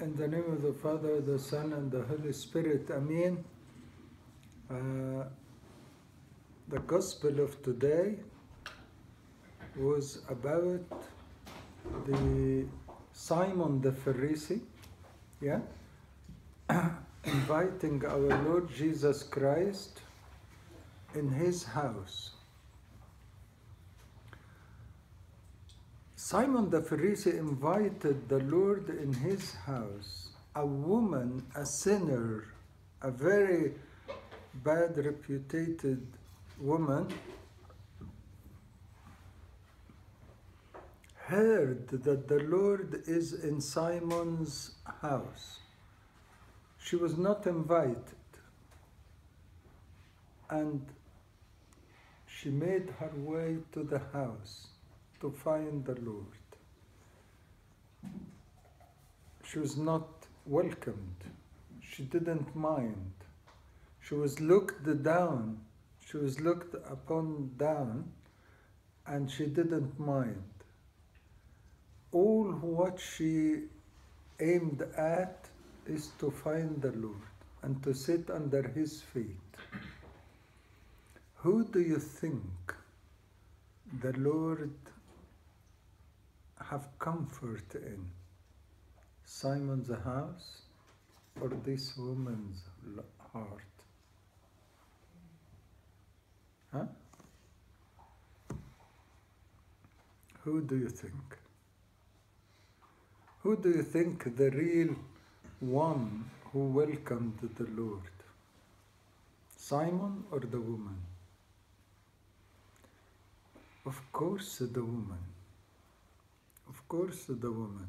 In the name of the Father, the Son, and the Holy Spirit. Amen. Uh, the Gospel of today was about the Simon the Pharisee, yeah, inviting our Lord Jesus Christ in his house. Simon the Pharisee invited the Lord in his house, a woman, a sinner, a very bad reputed woman, heard that the Lord is in Simon's house. She was not invited. And she made her way to the house to find the Lord. She was not welcomed. She didn't mind. She was looked down. She was looked upon down, and she didn't mind. All what she aimed at is to find the Lord and to sit under his feet. Who do you think the Lord have comfort in? Simon's house or this woman's heart? Huh? Who do you think? Who do you think the real one who welcomed the Lord? Simon or the woman? Of course, the woman. Course, the woman.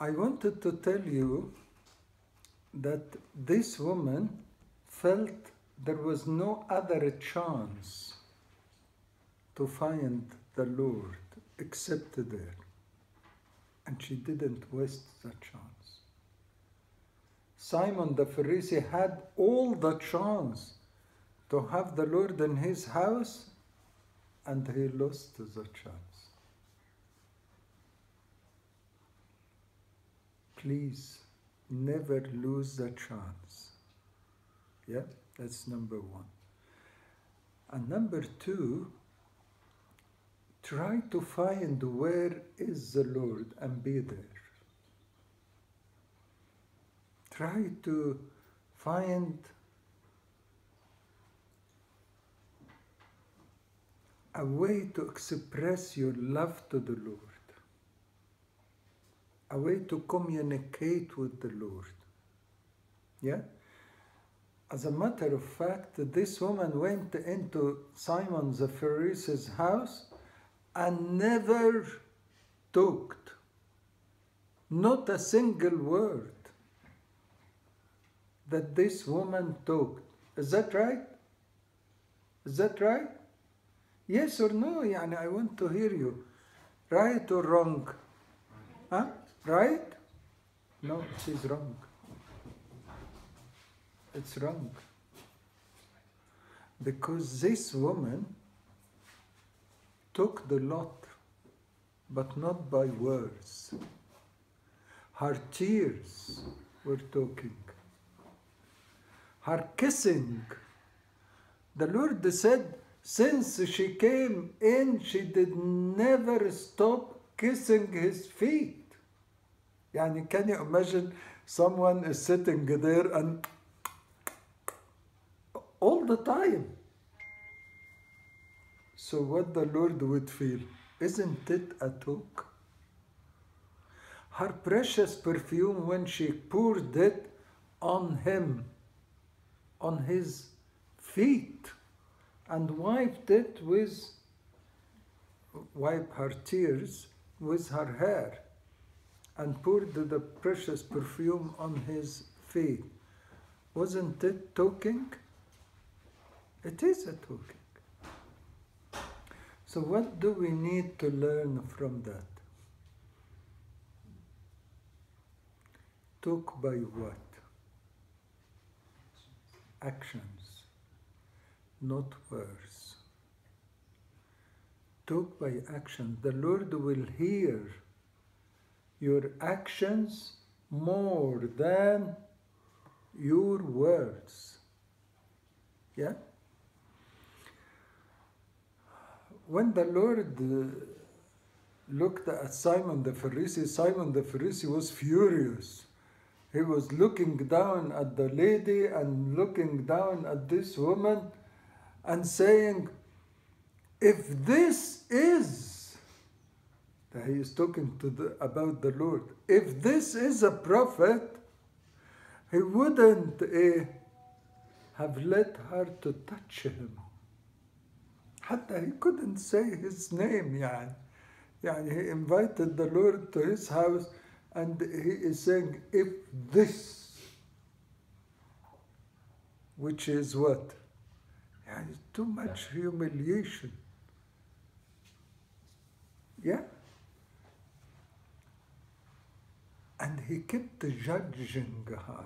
I wanted to tell you that this woman felt there was no other chance to find the Lord except there. And she didn't waste the chance. Simon the Pharisee had all the chance to have the Lord in his house, and he lost the chance. Please never lose the chance. Yeah, that's number one. And number two, try to find where is the Lord and be there. Try to find a way to express your love to the Lord, a way to communicate with the Lord. Yeah? As a matter of fact, this woman went into Simon the Pharisee's house and never talked, not a single word that this woman talked. Is that right? Is that right? Yes or no? Yani I want to hear you. Right or wrong? Huh? Right? No, she's wrong. It's wrong. Because this woman took the lot, but not by words. Her tears were talking. Her kissing. The Lord said, since she came in, she did never stop kissing his feet. Yani, can you imagine someone is sitting there and all the time? So, what the Lord would feel, isn't it a talk? Her precious perfume, when she poured it on him, on his feet, and wiped it with, wipe her tears with her hair, and poured the precious perfume on his feet. Wasn't it talking? It is a talking. So, what do we need to learn from that? Talk by what? Actions, not words. Talk by action. The Lord will hear your actions more than your words. Yeah? When the Lord uh, looked at Simon the Pharisee, Simon the Pharisee was furious. He was looking down at the lady and looking down at this woman and saying, If this is, he is talking to the, about the Lord, if this is a prophet, he wouldn't uh, have let her to touch him. حتى he couldn't say his name يعني يعني he invited the Lord to his house and he is saying if this which is what and it's too much humiliation. Yeah? And he kept judging her,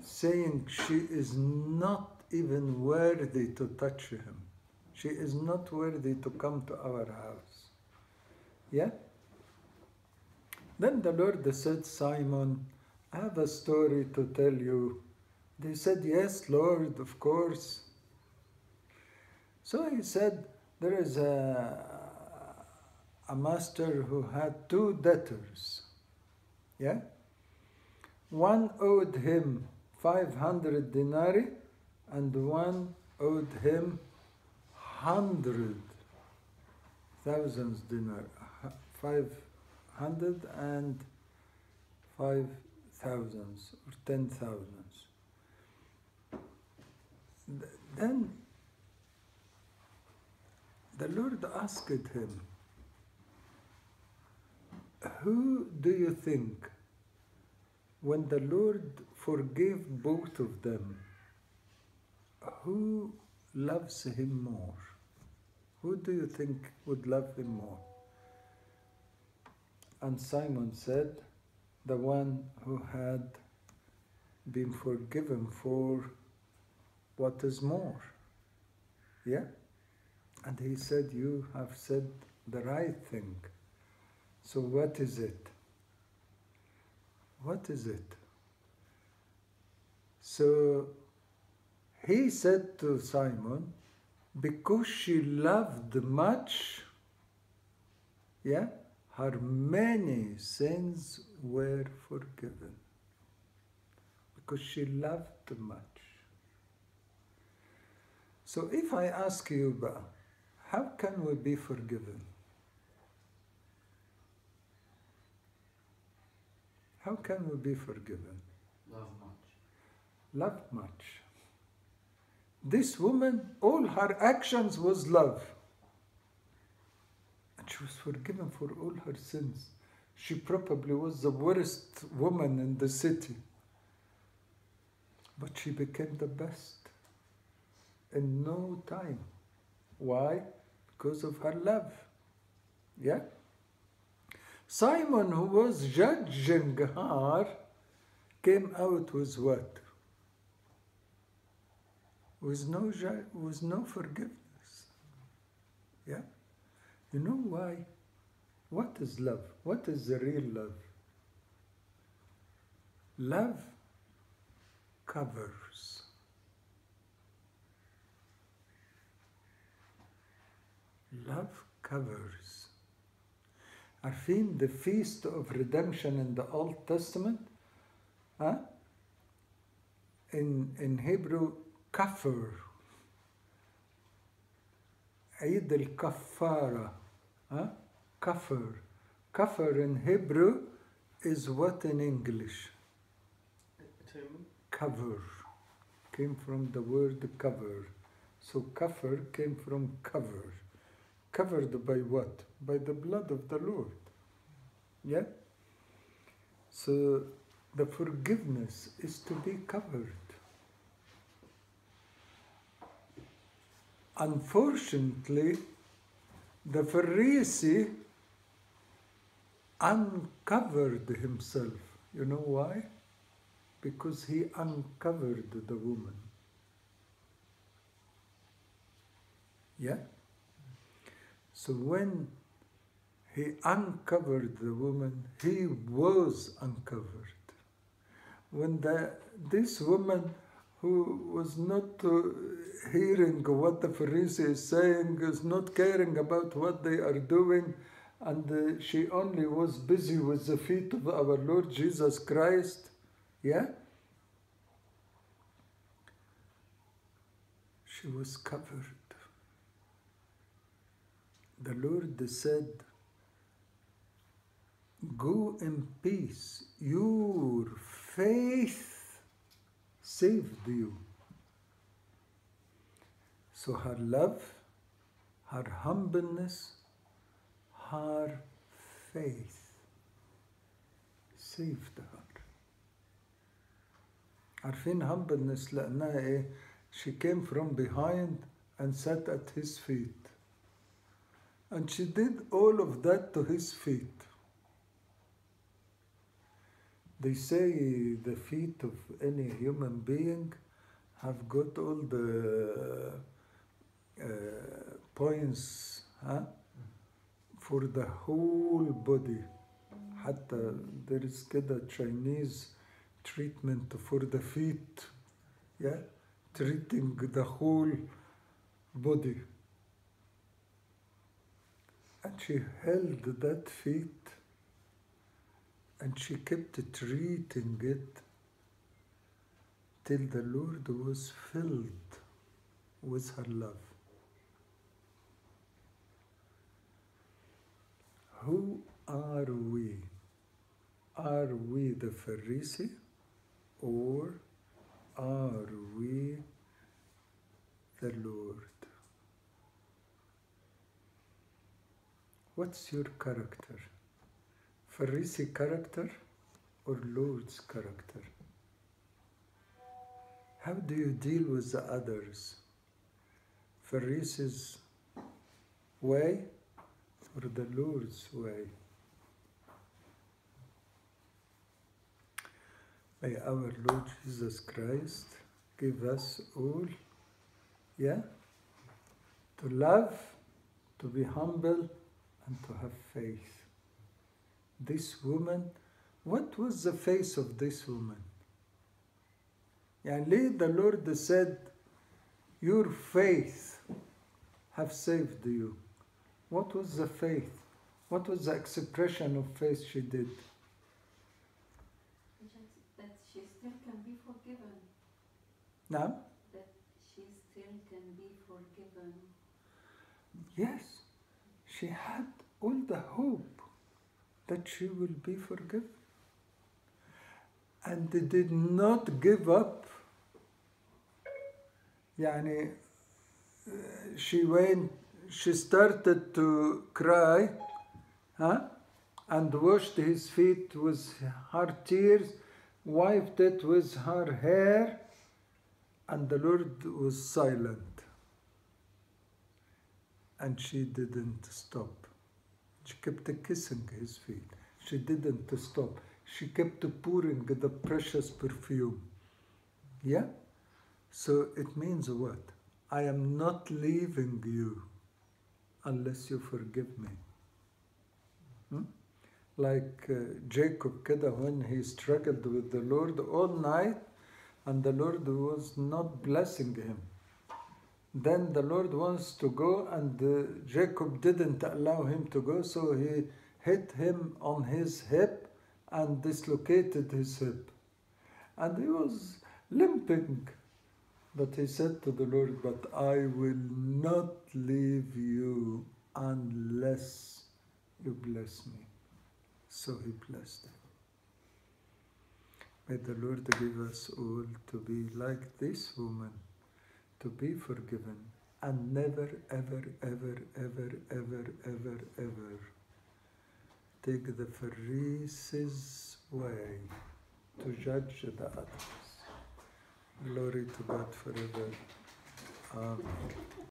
saying she is not even worthy to touch him. She is not worthy to come to our house. Yeah? Then the Lord said, Simon, I have a story to tell you they said, Yes, Lord, of course. So he said, There is a, a master who had two debtors. Yeah? One owed him 500 denarii and one owed him hundred thousands dinar, five hundred and five thousands or ten thousands. Then the Lord asked him, Who do you think, when the Lord forgave both of them, who loves him more? Who do you think would love him more? And Simon said, The one who had been forgiven for what is more. Yeah? And he said, You have said the right thing. So what is it? What is it? So he said to Simon, because she loved much, yeah, her many sins were forgiven. Because she loved much. So if I ask you, how can we be forgiven? How can we be forgiven? Love much. Love much. This woman, all her actions was love. And she was forgiven for all her sins. She probably was the worst woman in the city. But she became the best in no time. Why? Because of her love. Yeah? Simon, who was judging her, came out with what? With no, with no forgiveness. Yeah? You know why? What is love? What is the real love? Love covers. Love covers. عارفين the feast of redemption in the Old Testament? Huh? In, in Hebrew, kafir. عيد الكفارة. Huh? Kafir. Kafir in Hebrew is what in English? Atonement? Cover. Came from the word cover. So kafir came from cover. Covered by what? By the blood of the Lord. Yeah? So the forgiveness is to be covered. Unfortunately, the Pharisee uncovered himself. You know why? Because he uncovered the woman. Yeah? So when He uncovered the woman. He was uncovered. When the, this woman who was not uh, hearing what the Pharisee is saying, is not caring about what they are doing, and uh, she only was busy with the feet of our Lord Jesus Christ. Yeah? She was covered The Lord said, Go in peace. Your faith saved you. So her love, her humbleness, her faith saved her. عارفين humbleness لأنها إيه؟ She came from behind and sat at his feet. And she did all of that to his feet. They say the feet of any human being have got all the uh, points huh, for the whole body. حتى there is كده Chinese treatment for the feet, yeah, treating the whole body. And she held that feet and she kept treating it till the Lord was filled with her love. Who are we? Are we the Pharisee or are we the Lord? What's your character? Pharisee character or Lord's character? How do you deal with the others? Pharisee's way or the Lord's way? May our Lord Jesus Christ give us all, yeah, to love, to be humble, and to have faith. This woman, what was the face of this woman? Yani the Lord said, your faith have saved you. What was the faith? What was the expression of faith she did? That she still can be forgiven. Now? That she still can be forgiven. Yes, she had all the hope that she will be forgiven. And they did not give up. Yani, uh, she went, she started to cry huh? and washed his feet with her tears, wiped it with her hair, and the Lord was silent. And she didn't stop. She kept kissing his feet. She didn't stop. She kept pouring the precious perfume. Yeah? So it means what? I am not leaving you unless you forgive me. Hmm? Like uh, Jacob Kedah when he struggled with the Lord all night and the Lord was not blessing him. Then the Lord wants to go and uh, Jacob didn't allow him to go so he hit him on his hip and dislocated his hip. And he was limping. But he said to the Lord, But I will not leave you unless you bless me. So he blessed him. May the Lord give us all to be like this woman, to be forgiven, and never, ever, ever, ever, ever, ever, ever take the Pharisees' way to judge the others. Glory to God forever. Amen.